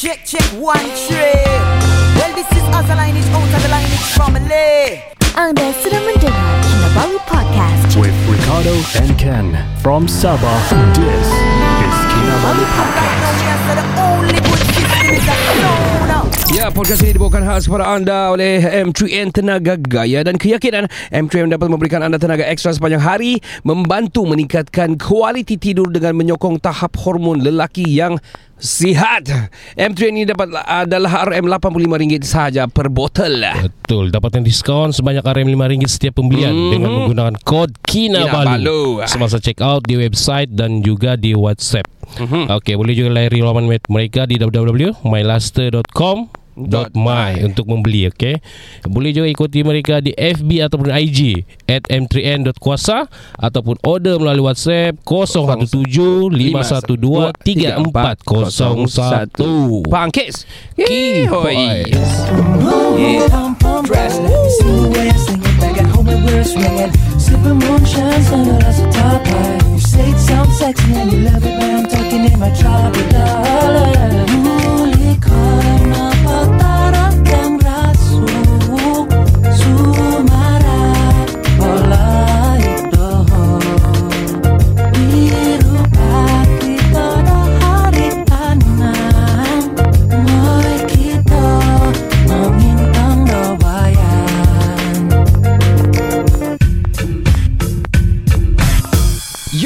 Check, check, one tray. Well, this is us, the lineage out of the lineage family. Anda sedang mendengar Kinabalu Podcast. with Ricardo and Ken from Sabah. This is Kinabalu Podcast. Ya, podcast ini dibawakan khas kepada anda oleh M3N Tenaga Gaya dan keyakinan M3N dapat memberikan anda tenaga ekstra sepanjang hari membantu meningkatkan kualiti tidur dengan menyokong tahap hormon lelaki yang sihat. M3N ini dapat adalah RM85 sahaja per botol. Betul, dapatkan diskaun sebanyak RM5 setiap pembelian Mhm. dengan menggunakan kod KINABALU Kinabalu. semasa check out di website dan juga di WhatsApp. Mhm. Okey, boleh juga layari laman mereka di www.mylaster.com Dot .my untuk membeli okey. Boleh juga ikuti mereka di FB ataupun IG at m3n.kuasa ataupun order melalui WhatsApp 0175123401. Bangkis. Key Hoi. Dress. Back at home and we're swinging Sipping moonshine, a top line You say it sounds sexy and you love it When I'm talking in my tropical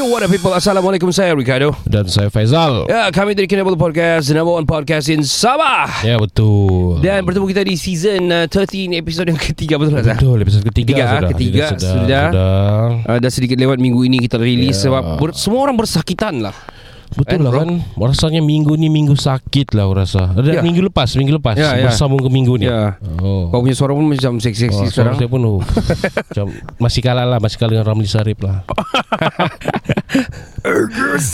Yo, what up people? Assalamualaikum. Saya Ricardo. Dan saya Faizal. Ya, kami dari Kinabalu Podcast, the number one podcast in Sabah. Ya betul. Dan bertemu kita di season uh, 13 episod yang ketiga betul tak? Zah? Betul, episode ketiga, Ketiga, sudah. ketiga, sudah. sudah. sudah. Uh, dah sedikit lewat minggu ini kita rilis Ya. sebab ber- semua orang bersakitan lah. Betul lah bro. kan Rasanya minggu ni minggu sakit lah aku rasa Ada Ya. minggu lepas Minggu lepas Ya, ya. Bersambung ke minggu ni Ya. Oh. Kau punya suara pun macam seksi-seksi Oh, sekarang. suara saya pun oh, macam masih kalah lah masih kalah dengan Ramli Sarip lah.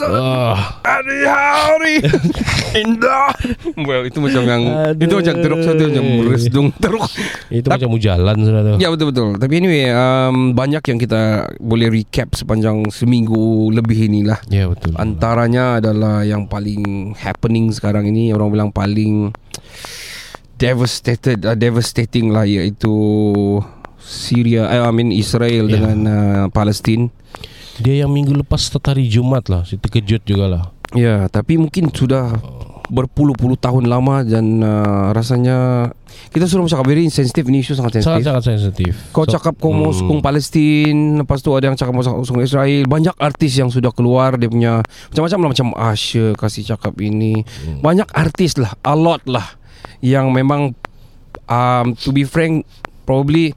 oh, Hari-hari indah. Well, itu macam yang Aduh. itu macam teruk satu macam meresdung teruk. itu Tapi- macam jalan sudah tu. Ya betul betul. Tapi anyway, um, banyak yang kita boleh recap sepanjang seminggu lebih inilah. Ya betul. Antaranya adalah yang paling happening sekarang ini orang bilang paling devastated uh, devastating lah iaitu Syria eh, I mean Israel Ya. dengan uh, Palestin. Dia yang minggu lepas start hari Jumat lah. Saya terkejut jugalah. Ya, tapi mungkin sudah berpuluh-puluh tahun lama dan uh, rasanya kita sudah cakap very sensitive ini isu sangat sensitif. Sangat-sangat sensitif. Kau So- cakap kau mau Hmm. sokong Palestin Lepas tu ada yang cakap mau sokong Israel Banyak artis yang sudah keluar Dia punya Macam-macam lah Macam Asher kasih cakap ini Hmm. Banyak artis lah A lot lah Yang memang um, To be frank Probably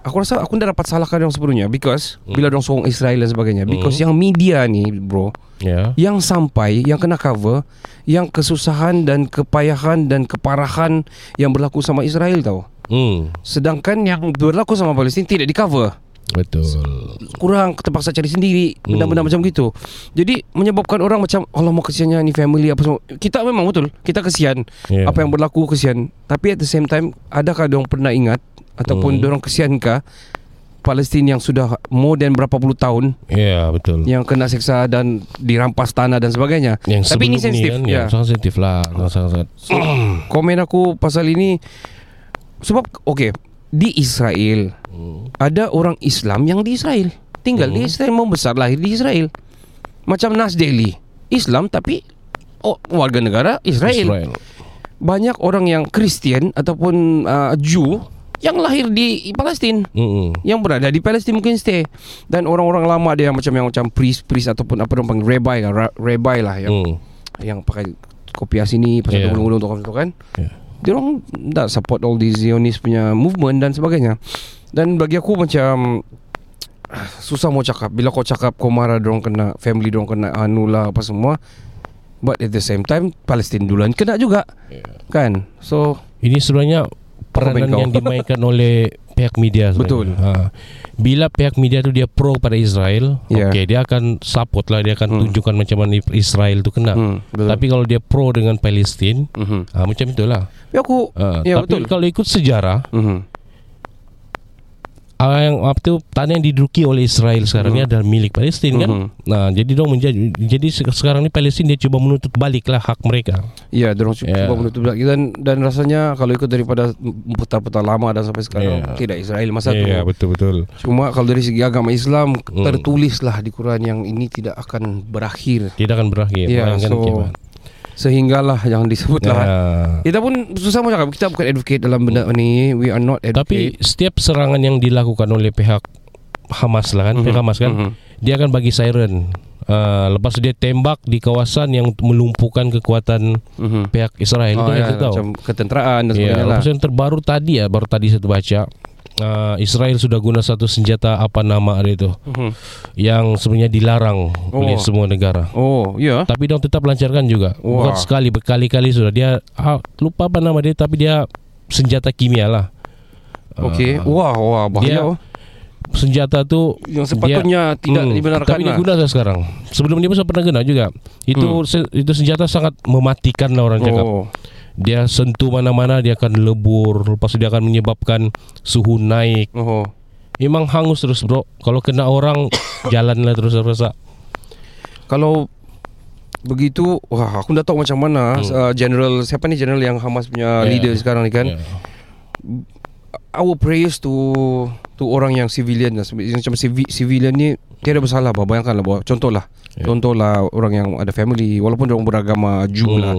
Aku rasa aku dah dapat salahkan yang sebelumnya Because Hmm. Bila orang sokong Israel dan sebagainya Because yang media ni bro Ya. Yang sampai Yang kena cover Yang kesusahan dan kepayahan Dan keparahan Yang berlaku sama Israel tau Hmm. Sedangkan yang berlaku sama Palestin tidak di cover Betul. Kurang terpaksa cari sendiri Hmm. Benda-benda macam gitu Jadi menyebabkan orang macam Allah mau kesiannya ni family apa semua Kita memang betul Kita kesian Ya. Apa yang berlaku kesian Tapi at the same time Adakah diorang pernah ingat Ataupun Hmm. diorang kesiankah Palestin yang sudah more than berapa puluh tahun Ya betul. Yang kena seksa dan dirampas tanah dan sebagainya Yang Tapi ini sensitif kan, ya. ya. sangat sensitif lah. Sangat-sangat. So, komen aku pasal ini Sebab okay Di Israel Hmm. ada orang Islam yang di Israel tinggal di Hmm. Israel membesar lahir di Israel macam Nas Daily Islam tapi oh, warga negara Israel. Israel. banyak orang yang Kristen ataupun uh, Jew yang lahir di Palestin Hmm. yang berada di Palestin mungkin stay dan orang-orang lama ada yang macam yang macam priest priest ataupun apa orang panggil rabbi lah ra- rabbi lah yang Hmm. yang pakai kopiah sini pasal Yeah. gulung-gulung tu kan Yeah. dia orang tak support all these Zionist punya movement dan sebagainya dan bagi aku macam ah, susah mau cakap bila kau cakap kau marah dorong kena family dorong kena anu lah apa semua but at the same time Palestin duluan kena juga Yeah. kan so Ini sebenarnya peranan yang dimainkan oleh pihak media sebenarnya. Betul. Ha. Bila pihak media tu dia pro pada Israel, Ya. okey dia akan support lah, dia akan Hmm. tunjukkan macam mana Israel tu kena. hmm, betul Tapi kalau dia pro dengan Palestin, Mhm. ha, macam itulah. ya aku Ha, Ya, tapi betul. kalau ikut sejarah, Mhm. Uh, yang apa tu tanah yang diduduki oleh Israel sekarang ni adalah milik Palestin kan. Mhm. Nah, jadi dong menjadi jadi se- sekarang ni Palestin dia cuba menuntut baliklah hak mereka. Ya, dorong cuba Ya. yeah. menutup lagi dan dan rasanya kalau ikut daripada peta-peta lama dan sampai sekarang Ya. tidak Israel masa Ya, tu. betul betul. Cuma kalau dari segi agama Islam Hmm. tertulislah di Quran yang ini tidak akan berakhir. Tidak akan berakhir. Ya, Bayangkan, so Kiamat. Sehinggalah yang disebutlah. Ya. Kita pun susah mau cakap kita bukan advocate dalam benda ni. We are not Tapi advocate. setiap serangan yang dilakukan oleh pihak Hamas lah kan, Mhm, pihak Hamas kan, mhm. dia akan bagi siren. Uh, lepas dia tembak di kawasan yang melumpuhkan kekuatan Mhm. pihak Israel. Oh, Itu ya, yang kita tahu. macam ketenteraan dan Ya, sebagainya lah. lepas yang terbaru tadi ya, baru tadi saya baca. Uh, Israel sudah guna satu senjata apa nama dia itu Mhm. yang sebenarnya dilarang Oh. oleh semua negara. Oh, ya. Tapi dia tetap lancarkan juga. Bukan Wah. sekali berkali-kali sudah dia ah, lupa apa nama dia tapi dia senjata kimia lah. Okey. Ah, Wah, wah bahaya. dia- oh. senjata tu Yang sepatutnya tidak Hmm, dibenarkan Tapi lah. digunakan sekarang. Sebelum dia pun pernah guna juga. Itu Hmm. se- itu senjata sangat mematikan lah orang cakap. Dia sentuh mana-mana dia akan lebur, lepas tu dia akan menyebabkan suhu naik. Oh. Memang hangus terus bro. Kalau kena orang jalanlah terus rasa. Kalau begitu, wah aku dah tahu macam mana Hmm. uh, general siapa ni general yang Hamas punya Ya. leader sekarang ni kan. Ya. Our prayers to to orang yang civilian lah. Macam civi, civilian ni tiada bersalah bah. Bayangkanlah bahwa contohlah. Ya. Contohlah orang yang ada family walaupun dia orang beragama Jew lah.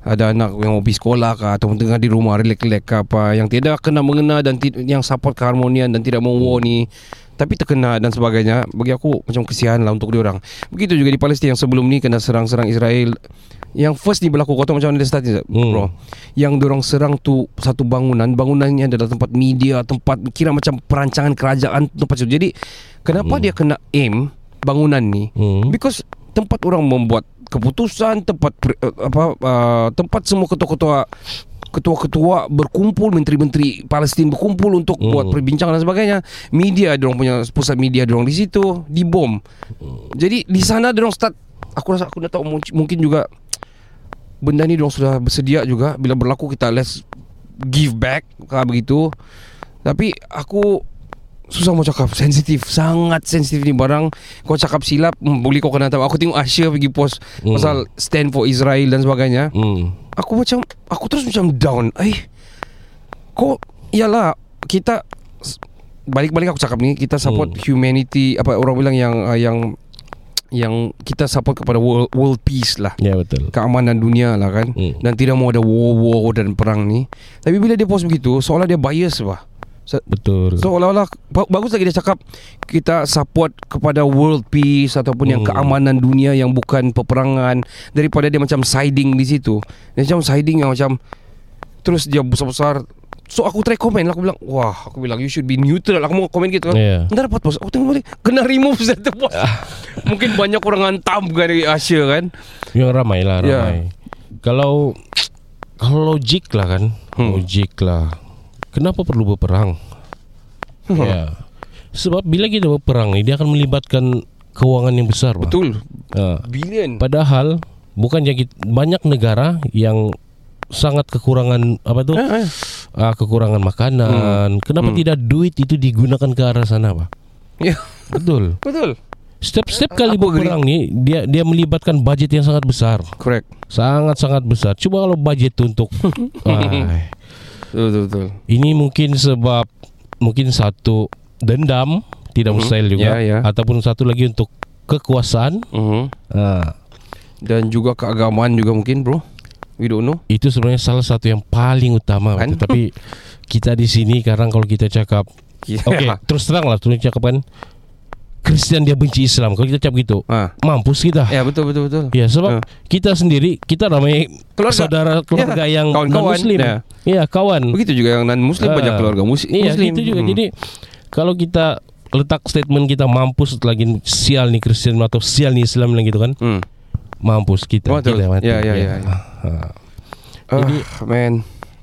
Ada anak yang pergi sekolah ke Ataupun tengah di rumah Relax-relax ke apa Yang tidak kena mengena Dan ti- yang support keharmonian Dan tidak mau ni Tapi terkena dan sebagainya Bagi aku macam kesian lah untuk diorang Begitu juga di Palestin Yang sebelum ni kena serang-serang Israel Yang first ni berlaku Kau tahu macam mana dia start ni Hmm. bro Yang diorang serang tu Satu bangunan Bangunannya adalah tempat media Tempat kira macam perancangan kerajaan Tempat itu Jadi Kenapa Hmm. dia kena aim Bangunan ni Hmm. Because tempat orang membuat keputusan, tempat uh, apa uh, tempat semua ketua-ketua ketua-ketua berkumpul menteri-menteri Palestin berkumpul untuk Hmm. buat perbincangan dan sebagainya. Media dia punya pusat media dia di situ, dibom. Jadi di sana dia start aku rasa aku dah tahu mungkin, juga benda ni dia sudah bersedia juga bila berlaku kita let's give back kalau begitu. Tapi aku Susah mau cakap Sensitif Sangat sensitif ni barang Kau cakap silap hmm, Boleh kau kena tahu Aku tengok Asia pergi post Hmm. Pasal stand for Israel dan sebagainya Hmm. Aku macam Aku terus macam down Eh Kau Yalah Kita Balik-balik aku cakap ni Kita support Hmm. humanity Apa orang bilang yang uh, Yang Yang kita support kepada world, world peace lah Ya betul. keamanan dunia lah kan Hmm. dan tidak mau ada war-war dan perang ni tapi bila dia post begitu seolah dia bias bah Betul. Seolah-olah ba- Bagus lagi dia cakap Kita support kepada world peace Ataupun yang Hmm. keamanan dunia Yang bukan peperangan Daripada dia macam siding di situ Dia macam siding yang macam Terus dia besar-besar So aku try komen lah Aku bilang Wah aku bilang You should be neutral Aku mau komen gitu kan Ya. Ntar dapat post Aku tengok balik Kena remove satu post Mungkin banyak orang hantam kan Dari Asia kan Yang ramai lah Ya. ramai. Kalau kalau logik lah kan, Hmm. logik lah. Kenapa perlu berperang? Hmm. Ya. Sebab bila kita berperang ni dia akan melibatkan keuangan yang besar. Betul Ha. Billion Padahal bukan jadi banyak negara yang sangat kekurangan apa tu? Ah, ah. Ah, kekurangan makanan. Kenapa Hmm. tidak duit itu digunakan ke arah sana, Pak? Ya Betul. Betul setiap kali Aku agree. berperang ni dia dia melibatkan budget yang sangat besar. Correct Sangat-sangat besar. Cuba kalau budget tu untuk Ay, Betul betul, betul. ini mungkin sebab mungkin satu dendam tidak Mhm. mustahil juga Ya, ya. ataupun satu lagi untuk kekuasaan. Mhm. Ah, Dan juga keagamaan juga mungkin bro We don't know itu sebenarnya salah satu yang paling utama. Kan? Tapi kita di sini sekarang kalau kita cakap Okey, terus terang lah terus cakap kan Kristen dia benci Islam. Kalau kita cakap gitu, ha. mampus kita. Ya betul betul betul Ya sebab Ah. kita sendiri kita ramai Keluarga. saudara keluarga Ya, yang kawan-kawan. non muslim. Ya. Ya, kawan. Begitu juga yang non muslim Ah. banyak keluarga mus- Iya, muslim gitu juga. Hmm. Jadi kalau kita letak statement kita mampus lagi sial nih Kristen atau sial nih Islam bilang gitu kan, hmm. mampus kita. Betul. Kita mati. Ya, ya, ya, ya. Ha. Ah, Jadi- man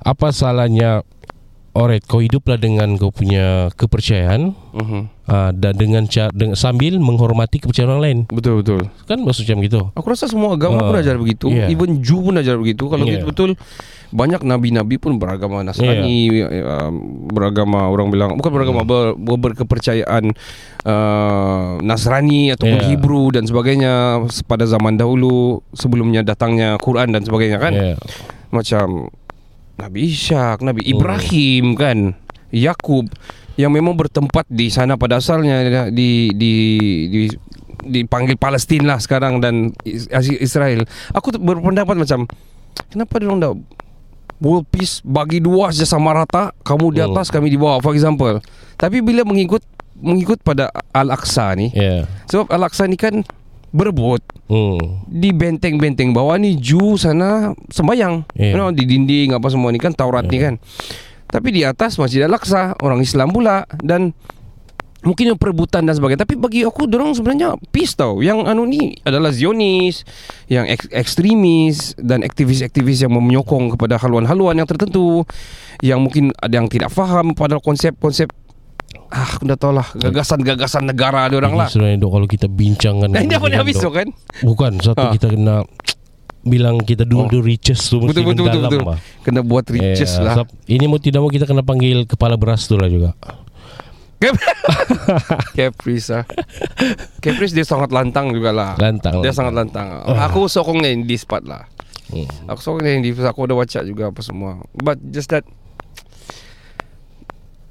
Apa salahnya Alright, kau hiduplah dengan kau punya kepercayaan Mhm. Uh, dan dengan, dengan sambil menghormati kepercayaan orang lain. Betul betul. Kan maksud macam gitu. Aku rasa semua agama Ah, pun ajar begitu. yeah. Even Jew pun ajar begitu. Kalau Yeah. gitu betul banyak nabi-nabi pun beragama Nasrani, uh, beragama orang bilang bukan beragama ber, ber- berkepercayaan uh, Nasrani ataupun Yeah. Hebrew dan sebagainya pada zaman dahulu sebelumnya datangnya Quran dan sebagainya kan. Yeah. Macam Nabi Ishak, Nabi Hmm. Ibrahim kan, Yakub yang memang bertempat di sana pada asalnya di di di dipanggil Palestin lah sekarang dan Is- Israel. Aku berpendapat macam kenapa dia orang dah world peace bagi dua saja sama rata, kamu di Hmm. atas, kami di bawah for example. Tapi bila mengikut mengikut pada Al-Aqsa ni, Yeah. sebab Al-Aqsa ni kan berebut Hmm. di benteng-benteng bawah ni Jew sana sembayang Yeah. you know, di dinding apa semua ni kan Taurat ni kan tapi di atas Masjid Al-Aqsa orang Islam pula dan mungkin yang perebutan dan sebagainya. Tapi bagi aku orang sebenarnya peace tau. Yang anu ni adalah Zionis yang ek- ekstremis dan aktivis-aktivis yang menyokong kepada haluan-haluan yang tertentu yang mungkin ada yang tidak faham pada konsep-konsep ah aku dah tahu lah gagasan-gagasan negara dia orang lah. sebenarnya dok kalau kita bincangkan Nah, ini apa dengan habis tu kan? Bukan satu Ah. kita kena bilang kita dulu Oh. oh. richest tu mesti Betul betul betul, mendalam betul. lah. Kena buat riches Yeah, lah. sebab ini mau tidak mau kita kena panggil kepala beras tu lah juga. Caprice ah. Caprice dia sangat lantang jugalah. Lantang. Dia lantang. sangat lantang. Aku sokong dia di spot lah. Hmm. Aku sokong dia di aku udah baca juga apa semua. But just that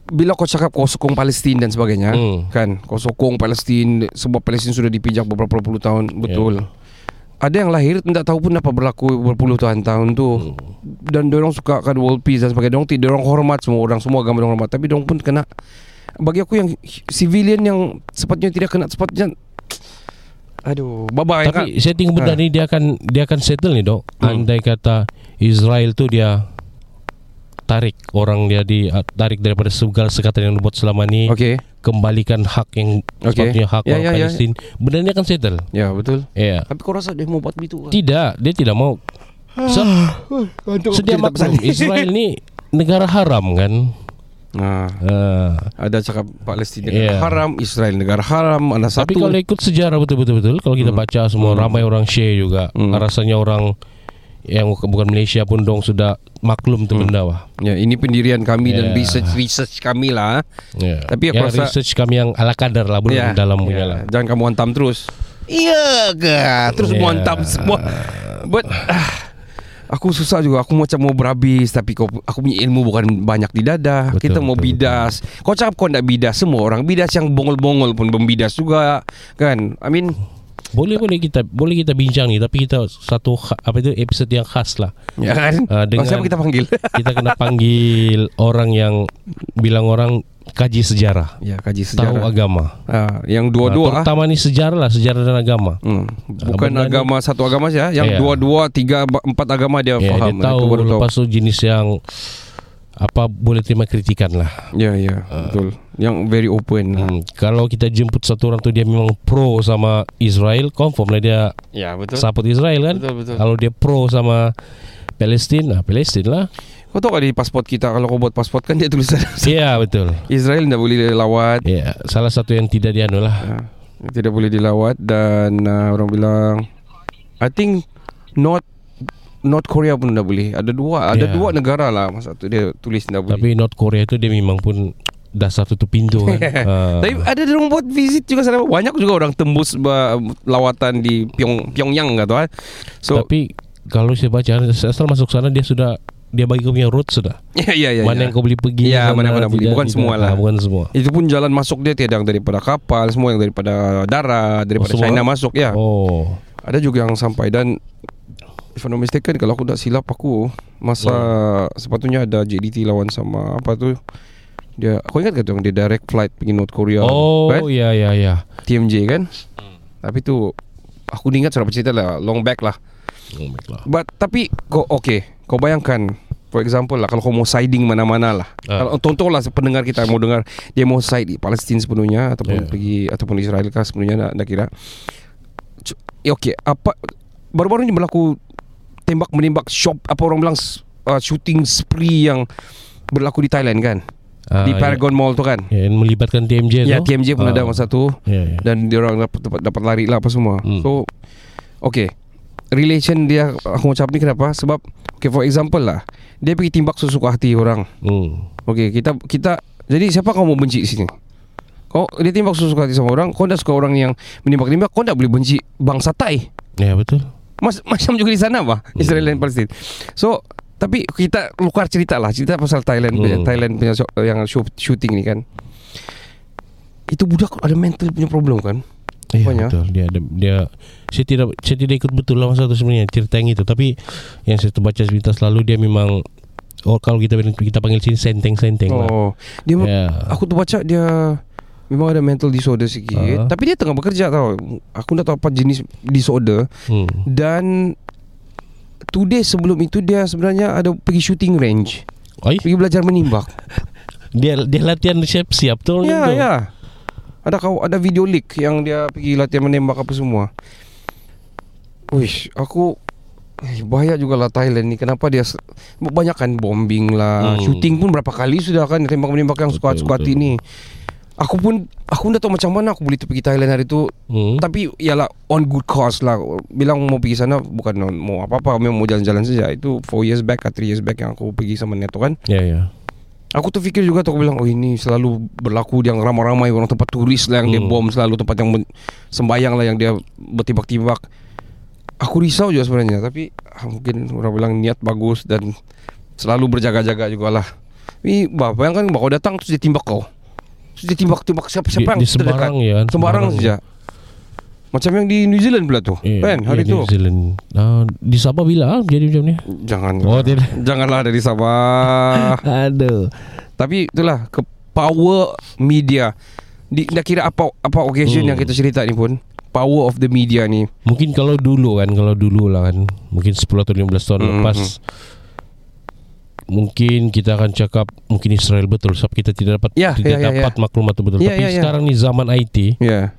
bila kau cakap kau sokong Palestin dan sebagainya, Hmm. kan? Kau sokong Palestin sebab Palestin sudah dipijak beberapa puluh tahun, betul. Ada yang lahir tidak tahu pun apa berlaku berpuluh tahun tahun tu Hmm. dan dorong suka kan world peace dan sebagainya. Dorong tidak dorong hormat semua orang semua agama dorong hormat tapi dorong pun kena bagi aku yang civilian yang sepatutnya tidak kena sepatutnya aduh kan. Tapi saya tengok benda Ah. ni dia akan dia akan settle ni dok. Hmm. Andai kata Israel tu dia tarik orang dia di ah, tarik daripada segala sekatan yang dibuat selama ni Okey. kembalikan hak yang Okey. sepatutnya hak Ya, orang ya, ya. Palestin. Benda ni akan settle. Ya betul. Ya. Tapi kau rasa dia mau buat begitu kan? Tidak, dia tidak mau. So, sedia maklum Israel ni negara haram kan. Nah, Uh, ada cakap Palestin negara Yeah. haram, Israel negara haram, ada tapi satu. kalau ikut sejarah betul-betul betul kalau kita Hmm. baca semua Hmm. ramai orang share juga. Hmm. Rasanya orang yang bukan Malaysia pun dong sudah maklum tu Hmm. benda wah. ya, ini pendirian kami dan Yeah. research research kami lah. Ya. Tapi aku ya, rasa- research kami yang ala kadar lah belum Ya, dalam ya. punya lah. Jangan kamu hantam terus. Iya ke? Terus Ya. mau hantam semua. But ah, aku susah juga. Aku macam mau berhabis tapi kau aku punya ilmu bukan banyak di dada. Betul, Kita mau betul, bidas. Kau cakap kau tak bidas semua orang bidas yang bongol-bongol pun membidas juga kan. I mean Boleh boleh kita boleh kita bincang ni tapi kita satu apa itu episode yang khas lah. ya kan. Ah, Dengan, siapa kita panggil? Kita kena panggil orang yang bilang orang kaji sejarah, ya kaji tahu sejarah. agama. Ah, yang Ah, dua-dua ah. terutama ni sejarah lah, sejarah dan agama. Hmm. Bukan ni- agama satu agama saja, yang Ya. dua-dua, tiga, empat agama dia Ya, faham. dia tahu baru lepas tu jenis yang apa boleh terima kritikan lah. Ya, ya, betul. Yang very open. Hmm, kalau kita jemput satu orang tu dia memang pro sama Israel, confirm lah dia Ya, betul. support Israel kan. Betul, betul. Kalau dia pro sama Palestin, nah Palestin lah. Kau tahu di pasport kita kalau kau buat pasport kan dia tulisan Iya betul. Israel tidak boleh dilawat. Ya, salah satu yang tidak dianu lah. Ya, tidak boleh dilawat dan uh, orang bilang I think not North Korea pun tidak boleh. Ada dua, ada Ya. dua negara lah masa tu dia tulis tidak boleh. Tapi North Korea tu dia memang pun dasar tutup pintu kan. Ah. Tapi ada orang buat visit juga sana. Banyak juga orang tembus uh, lawatan di Pyong Pyongyang kata kan. So Tapi kalau saya baca asal masuk sana dia sudah dia bagi kau punya route sudah. ya ya ya. mana ya. yang kau boleh pergi Ya, sana, mana-mana boleh. Bukan tidak. semua lah. Ah, bukan semua. Itu pun jalan masuk dia tiada yang daripada kapal, semua yang daripada darat, daripada Oh, semua? China masuk ya. Oh. Ada juga yang sampai dan if I'm not mistaken kalau aku tak silap aku masa sepatutnya ada JDT lawan sama apa tu dia kau ingat yang dia direct flight pergi North Korea Oh kan? ya ya ya. TMJ kan tapi tu aku ingat sudah bercerita lah long back lah Oh my God. but tapi kau okay kau bayangkan for example lah kalau kau mau siding mana-mana lah Ah. kalau contoh lah pendengar kita mau dengar dia mau side di Palestin sepenuhnya ataupun Yeah. pergi ataupun Israel kah sepenuhnya nak, nak kira Cu- ya okay apa baru-baru ini berlaku tembak menembak shop apa orang bilang uh, shooting spree yang berlaku di Thailand kan? Ah, Di Paragon Mall tu kan? Ya, Yang melibatkan TMJ Ya tu TMJ pun Ah. ada masa tu. Ya, ya. Dan dia orang dapat, dapat, dapat lari lah apa semua. Hmm. So Okay. Relation dia Aku macam ni kenapa? Sebab Okay for example lah Dia pergi timbak sesuka hati orang. Hmm. Okay kita kita Jadi siapa kau mau benci sini? Kau dia timbak sesuka hati sama orang Kau dah suka orang yang Menimbak-nimbak Kau tak boleh benci Bangsa Thai. Ya betul Mas, Macam juga di sana apa Israel dan Palestin So Tapi kita Luar cerita lah Cerita pasal Thailand Hmm. Thailand punya Yang shooting ni kan Itu budak ada mental punya problem kan Ya Banyak. betul Dia ada dia saya tidak saya tidak ikut betul lah masa tu sebenarnya cerita yang itu tapi yang saya terbaca sepintas lalu dia memang oh kalau kita kita panggil sini senteng-senteng lah. Oh Dia Ya. Aku tu baca dia Memang ada mental disorder sikit Ah. Tapi dia tengah bekerja tau Aku tak tahu apa jenis disorder Hmm. Dan Two days sebelum itu Dia sebenarnya ada pergi shooting range Oi, Pergi belajar menembak dia dia latihan siap-siap tu. Ya tu. ya Ada kau ada video leak Yang dia pergi latihan menembak apa semua Wish Aku eh, Bahaya jugalah Thailand ni Kenapa dia Banyak kan bombing lah Hmm. Shooting pun berapa kali sudah kan Tembak-menembak yang Betul, squad-squad betul. Aku pun Aku dah tahu macam mana Aku boleh tu pergi Thailand hari tu. Hmm. Tapi ialah On good cause lah. Bilang mau pergi sana Bukan on- mau apa-apa Memang mau jalan-jalan saja. Itu 4 years back atau 3 years back Yang aku pergi sama Neto kan. Ya ya. Aku terfikir juga tu Aku bilang Oh ini selalu berlaku Yang ramai-ramai Orang tempat turis lah Yang dia Hmm. bom selalu Tempat yang men- sembayang lah Yang dia bertimbak-timbak Aku risau juga sebenarnya Tapi ah, Mungkin orang bilang niat bagus Dan Selalu berjaga-jaga jugalah. Ini bah, bayangkan bah, Kau datang terus dia timbak kau Dia timbak-timbak Siapa-siapa Di, yang di sembarang ya kan. Sembarang saja Macam yang di New Zealand pula tu Ya, Kan hari ya, tu New Zealand. Ah, di Sabah bila ah, jadi macam ni? Jangan Oh tidak. Janganlah dari Sabah Aduh. Tapi itulah ke power media. Di, dah kira apa apa occasion Hmm. yang kita cerita ni pun power of the media ni. Mungkin kalau dulu kan Kalau dulu lah kan Mungkin 10 atau 15 tahun Hmm, lepas Mungkin kita akan cakap Mungkin Israel betul Sebab kita tidak dapat Ya, Tidak ya, ya, dapat maklumat itu betul Ya, Tapi ya, ya. sekarang ni zaman IT Ya.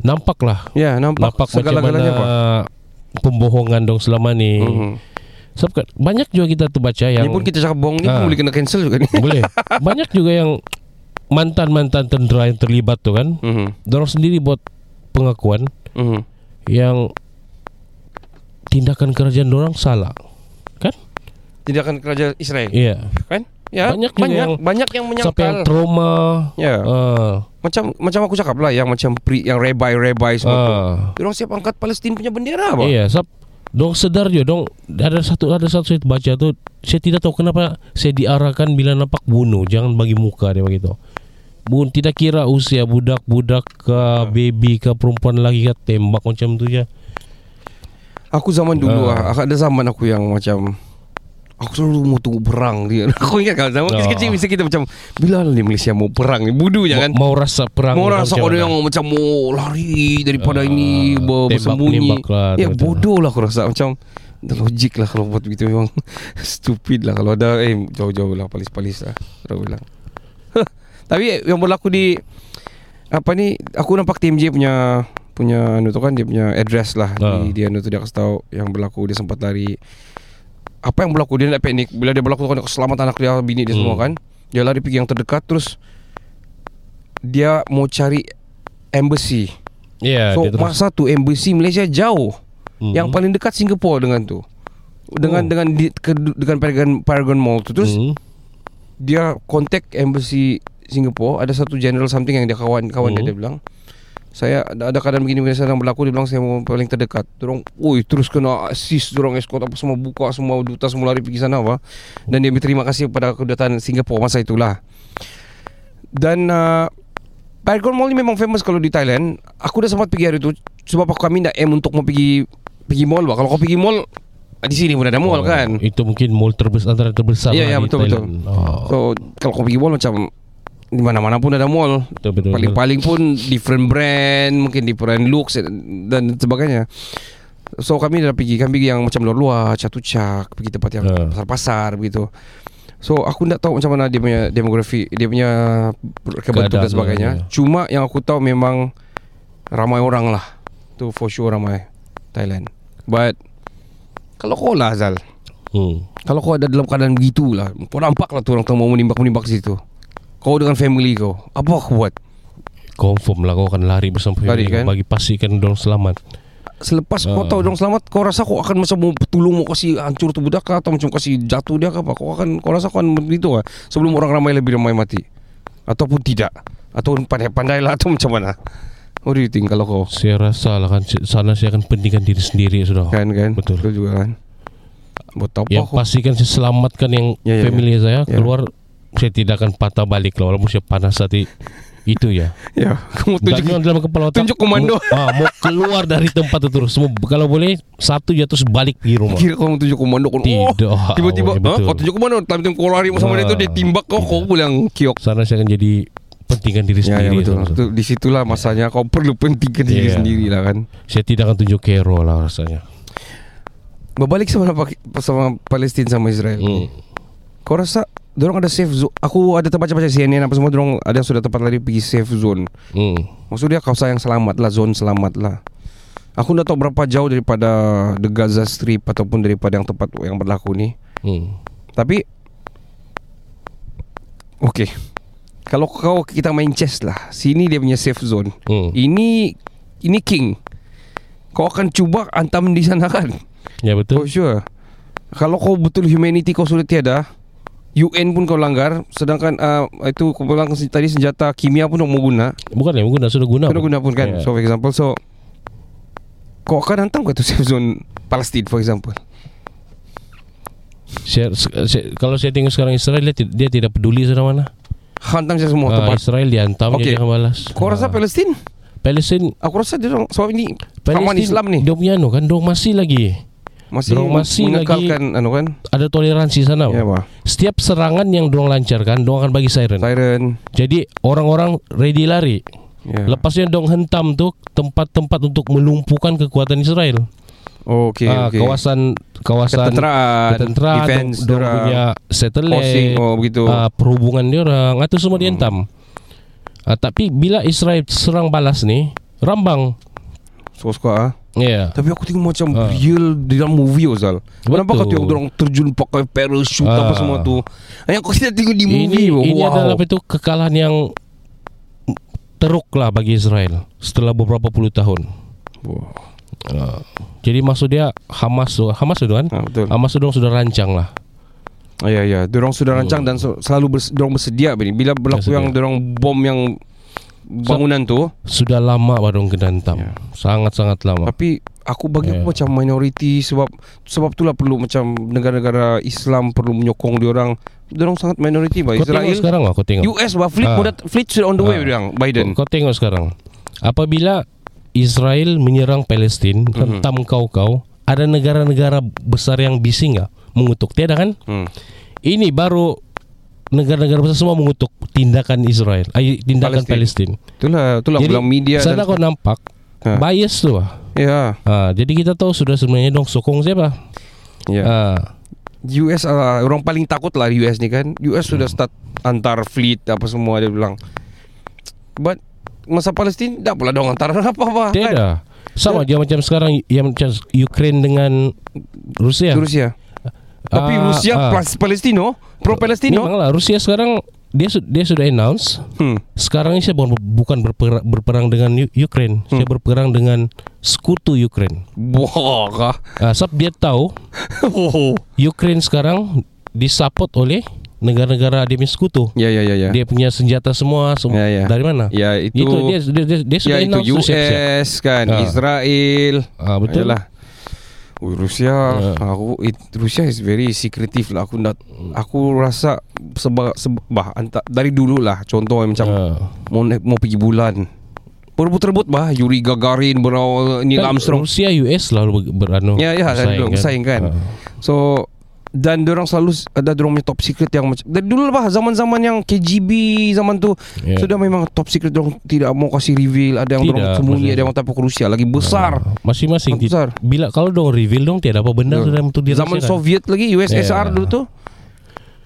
Nampaklah Ya, nampak, Nampak macam mana segala-galanya apa. Pembohongan dong selama ni Mhm. Sebab kan banyak juga kita tu baca yang Ni pun kita cakap bohong ni Ah. pun boleh kena cancel juga ni. Boleh Banyak juga yang Mantan-mantan tentera yang terlibat tu kan Mhm. Dorang sendiri buat pengakuan Mhm. Yang Tindakan kerajaan dorang salah Kan? Tindakan kerajaan Israel Iya kan? Ya, Banyak banyak yang- banyak yang Sampai yang menyangkal. trauma Ya. ah, Macam macam aku cakap lah yang macam pri, yang rabbi-rabbi semua tu. ah, Diorang siap angkat Palestin punya bendera apa? Iya sab Dong sedar je Dong Ada satu Ada satu saya baca tu Saya tidak tahu kenapa Saya diarahkan Bila nampak bunuh Jangan bagi muka dia begitu Bun tidak kira usia budak-budak ke baby ke perempuan lagi ke tembak macam tu je. Aku zaman dulu Ah. ah. Ada zaman aku yang macam Aku selalu mau tunggu perang dia. Aku ingat kalau zaman Ah. kecil-kecil Mesti kita macam Bila ni Malaysia mau perang ni Budu je kan. Ma- Mau rasa perang Mau rasa ada yang macam Mau lari daripada Ah, ini ber, Bersembunyi. lah, Ya bodoh lah aku rasa Macam logik lah kalau buat begitu Memang stupid lah Kalau ada. Eh jauh-jauh lah Palis-palis lah Aku bilang Tapi yang berlaku di Apa ni Aku nampak TMJ punya Punya anu tu kan Dia punya address lah. Ah. di, Dia anu tu dia kasih tahu Yang berlaku Dia sempat lari Apa yang berlaku Dia nak panik Bila dia berlaku Keselamatan anak dia Bini dia Hmm. semua kan Dia lari pergi yang terdekat Terus Dia mau cari Embassy Ya, So dia masa tu Embassy Malaysia jauh Mhm. Yang paling dekat Singapura dengan tu dengan Oh. dengan di, ke, dengan Paragon Paragon Mall tu terus Mhm. dia contact embassy Singapore ada satu general something yang dia kawan kawan dia Hmm. dia bilang saya ada, ada keadaan begini begini sedang berlaku dia bilang saya mau paling terdekat. Dorong oi terus kena assist dorong escort apa semua buka semua duta semua lari pergi sana apa. Dan dia berterima kasih kepada kedutaan Singapura masa itulah. Dan uh, Paragon Mall ni memang famous kalau di Thailand. Aku dah sempat pergi hari tu sebab aku kami nak aim untuk mau pergi pergi mall bah. kalau kau pergi mall di sini pun ada mall Oh, kan? Itu mungkin mall terbesar antara terbesar Ya, lah ya, di betul, Thailand. Oh, So kalau kau pergi mall macam di mana-mana pun ada mall. betul, betul, betul. Paling-paling pun different brand, mungkin different looks dan sebagainya. So kami dah pergi, kami pergi yang macam luar-luar, Catucak, pergi tempat yang Ah. pasar-pasar begitu. So aku tak tahu macam mana dia punya demografi, dia punya kebentuk dan sebagainya. ya. Cuma yang aku tahu memang ramai orang lah. Tu for sure ramai Thailand. But kalau kau lah Zal, Hmm. kalau kau ada dalam keadaan begitulah Kau nampak lah tu orang tu mau menimbak-menimbak situ Kau dengan family kau Apa kau buat? Confirm lah kau akan lari bersama Lari, family kau kan? Bagi pastikan dorang selamat. Selepas kau Ah. tahu Diorang selamat Kau rasa kau akan macam Mau tolong Mau kasih hancur tu budak kah Atau macam kasih jatuh dia kah apa? Kau akan Kau rasa kau akan begitu kah? Sebelum orang ramai Lebih ramai mati. Ataupun tidak. Atau pandai-pandai lah Atau macam mana? What do you think Kalau kau? Saya rasa lah kan Sana saya akan pentingkan diri sendiri sudah. Kan kan? Betul. Betul juga kan? Buat apa Yang kau? pastikan saya selamatkan yang Ya, ya, family saya Ya. Keluar Saya tidak akan patah balik lah Walaupun saya panas hati Itu ya Ya Kamu tunjuk Tunjuk dalam kepala otak tunjuk komando. Mau, ah, mau keluar dari tempat itu terus Semua, Kalau boleh Satu jatuh balik pergi rumah Kira kau tunjuk komando kau Tidak. oh, Tiba-tiba Oh, ya, ha? Kau tunjuk komando Time-time kau lari sama dia Ah. Dia timbak kau Kau pulang kiok Sana saya akan jadi Pentingkan diri Ya, ya sendiri betul. sana. betul. Di situlah masanya kau perlu pentingkan diri Ya. sendiri lah kan. Saya tidak akan tunjuk hero lah rasanya Berbalik sama sama Palestin sama Israel. hmm. Kau rasa Diorang ada safe zone Aku ada terbaca-baca CNN apa semua Diorang ada yang sudah tempat lari pergi safe zone. Hmm. Maksudnya kau sayang selamat lah Zone selamat lah. Aku tak tahu berapa jauh daripada The Gaza Strip Ataupun daripada yang tempat yang berlaku ni. Hmm. Tapi Okay. Kalau kau kita main chess lah. Sini dia punya safe zone. Hmm. Ini Ini king. Kau akan cuba antam di sana kan? Ya Oh betul sure. Kalau kau betul humanity kau sudah tiada UN pun kau langgar Sedangkan uh, Itu kau bilang tadi senjata kimia pun kau mau guna. Bukan ya guna Sudah guna Kau guna pun kan? Ya. So for example So Kau akan hantam ke tu safe zone Palestine for example? Saya, saya, Kalau saya tengok sekarang Israel Dia, dia tidak peduli sana mana. Hantam saja semua Ah, tempat. Israel dihantam Okey. Dia balas. Kau rasa Ah. Palestine? Palestin Aku rasa dia orang Sebab ini Kawan Palestin Islam ni. Dia punya anu kan Dia masih lagi Masih, Dorang masih mengekalkan anu kan? Ada toleransi sana Ya bah Setiap serangan yang dorang lancarkan Dorang akan bagi siren. Siren. Jadi orang-orang ready lari. Ya. Lepasnya dong hentam tu Tempat-tempat untuk melumpuhkan kekuatan Israel. Oh, okay, Ah, okay. Kawasan Kawasan Ketenteraan Ketenteraan Defense dong, dong dorang, punya satellite Posing Oh begitu. ah, Perhubungan dia orang. Itu semua dihentam. Ah, Tapi bila Israel serang balas ni Rambang. Suka-suka ah. Ya yeah. Tapi aku tengok macam Ah. real di dalam movie Ozal. Kenapa kau Betul. tengok orang terjun pakai parachute apa Ah. semua tu? Yang kau tidak tengok di movie. Ini, ini wow. adalah apa itu kekalahan yang teruk lah bagi Israel setelah beberapa puluh tahun. Wow. Uh, jadi maksud dia Hamas tu Hamas tu kan? Ah, betul. Hamas tu dorang sudah rancang lah. Ah, ya ya, dorang sudah rancang dan so, selalu bers, dorang bersedia. Bila berlaku Bersedia. yang dorang bom yang bangunan tu, Sudah lama baru kena hentam. Ya. Sangat-sangat lama. tapi aku bagi aku Ya. macam minority sebab sebab itulah perlu macam negara-negara Islam perlu menyokong diorang. Diorang sangat minority bah Kau tengok Israel. sekarang lah kau tengok. US bah fleet muda, fleet sudah on the way diorang Biden. Kau, kau tengok sekarang. Apabila Israel menyerang Palestin, Mhm. hentam kau-kau, ada negara-negara besar yang bising nggak mengutuk? Tiada kan? Hmm. Ini baru negara-negara besar semua mengutuk tindakan Israel, ay, tindakan Palestin. Palestin. Itulah itulah Jadi media sana kau nampak Ha. bias tu lah. ya. Ha, jadi kita tahu sudah sebenarnya dong sokong siapa. Ya. Ha, US uh, orang paling takut lah US ni kan. US sudah Hmm. start antar fleet apa semua dia bilang. But masa Palestin tak pula dong antara apa-apa kan. tiada. Sama dia macam sekarang yang macam Ukraine dengan Rusia. Rusia. Tapi Ah, Rusia ah. plus Palestino, pro Palestino. Memanglah Rusia sekarang dia dia sudah announce Hmm. sekarang ini saya bukan, bukan berperang, berperang dengan U- Ukraine, saya Hmm. berperang dengan sekutu Ukraine. Wah, kah? Ah, sebab dia tahu Oh. Ukraine sekarang disupport oleh negara-negara dia punya sekutu. Ya ya ya ya. Dia punya senjata semua, semua Ya, ya. dari mana? Ya itu, Itu dia dia, dia, dia ya itu announce tu siap-siap. US kan, Ah. Israel. Ah, betul. Yalah. Rusia Ya. aku it, Rusia is very secretive lah aku nak aku rasa sebab sebab anta, dari dulu lah contoh macam Ah. mau mau pergi bulan berebut-rebut bah Yuri Gagarin berawal Neil Kan Armstrong Rusia US ber- beranu. Ya, ya, bersaing bersaing kan. Ah. so dan orang selalu ada dorang punya top secret yang macam dari dulu lah zaman-zaman yang KGB zaman tu Ya. sudah memang top secret dorang tidak mau kasih reveal ada yang dorang sembunyi ada yang tapuk Rusia lagi besar Ah, Masing-masing besar. Bila kalau dong reveal dong tiada apa benda Betul. sudah untuk zaman dirahsiakan. Soviet lagi USSR Ya. dulu tu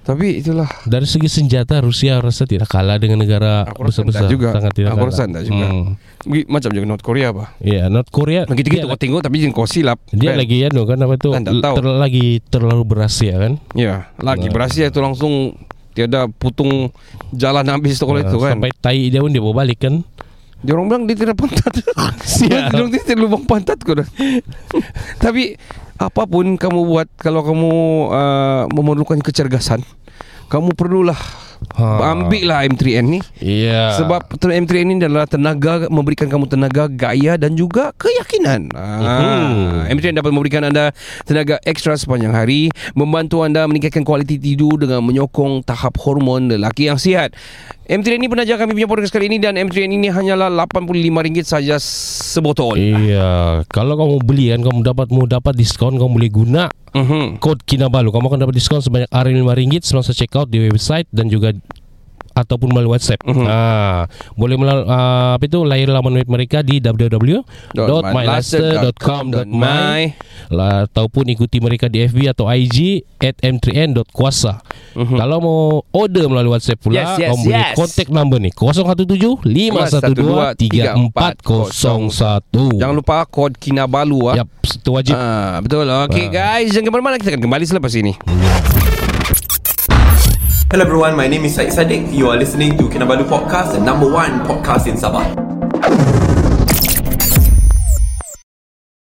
tapi itulah Dari segi senjata Rusia rasa tidak kalah dengan negara besar-besar. juga. Sangat tidak Aku kalah. rasa tak juga. Hmm. Macam juga North Korea bah Ya, North Korea. gitu-gitu dia, kau tengok tapi jangan kau silap dia kan? lagi ya kan apa tu Kan ter, lagi terlalu berhasil kan. ya lagi Nah. berhasil itu langsung Tiada putung jalan habis tu kalau itu kan. Sampai tai dia pun dia bawa balik kan Dia orang bilang dia tidak pantat. Sial. Dia orang tidak lubang pantat kau dah. Tapi apapun kamu buat kalau kamu uh, memerlukan kecergasan, kamu perlulah Ha. ambil lah M3N ni. Iya Sebab M3N ini adalah tenaga memberikan kamu tenaga, gaya dan juga keyakinan. Ah, M3N dapat memberikan anda tenaga ekstra sepanjang hari, membantu anda meningkatkan kualiti tidur dengan menyokong tahap hormon lelaki yang sihat. M3N ini penaja kami punya podcast kali ini dan M3N ini hanyalah RM85 saja sebotol. Iya Kalau kamu beli kan Kamu dapat Mau dapat diskon Kamu boleh guna Mhm. Kod Kinabalu Kamu akan dapat diskon Sebanyak RM5 Semasa check out Di website Dan juga Ataupun melalui WhatsApp Mhm. ah, Boleh melalui uh, Apa itu Layar laman web mereka Di www.mylaster.com.my lah, Ataupun ikuti mereka di FB Atau IG At m3n.kuasa Mhm. Kalau mau order melalui WhatsApp pula Yes, yes, Kamu boleh yes. contact number ni 017-512-3401 Jangan lupa kod Kinabalu ah. Yap, itu wajib Ah, betul. Okey guys, jangan ke mana-mana kita akan kembali selepas ini. Hello everyone, my name is Syed Saddiq. You are listening to Kinabalu Podcast, the number one podcast in Sabah.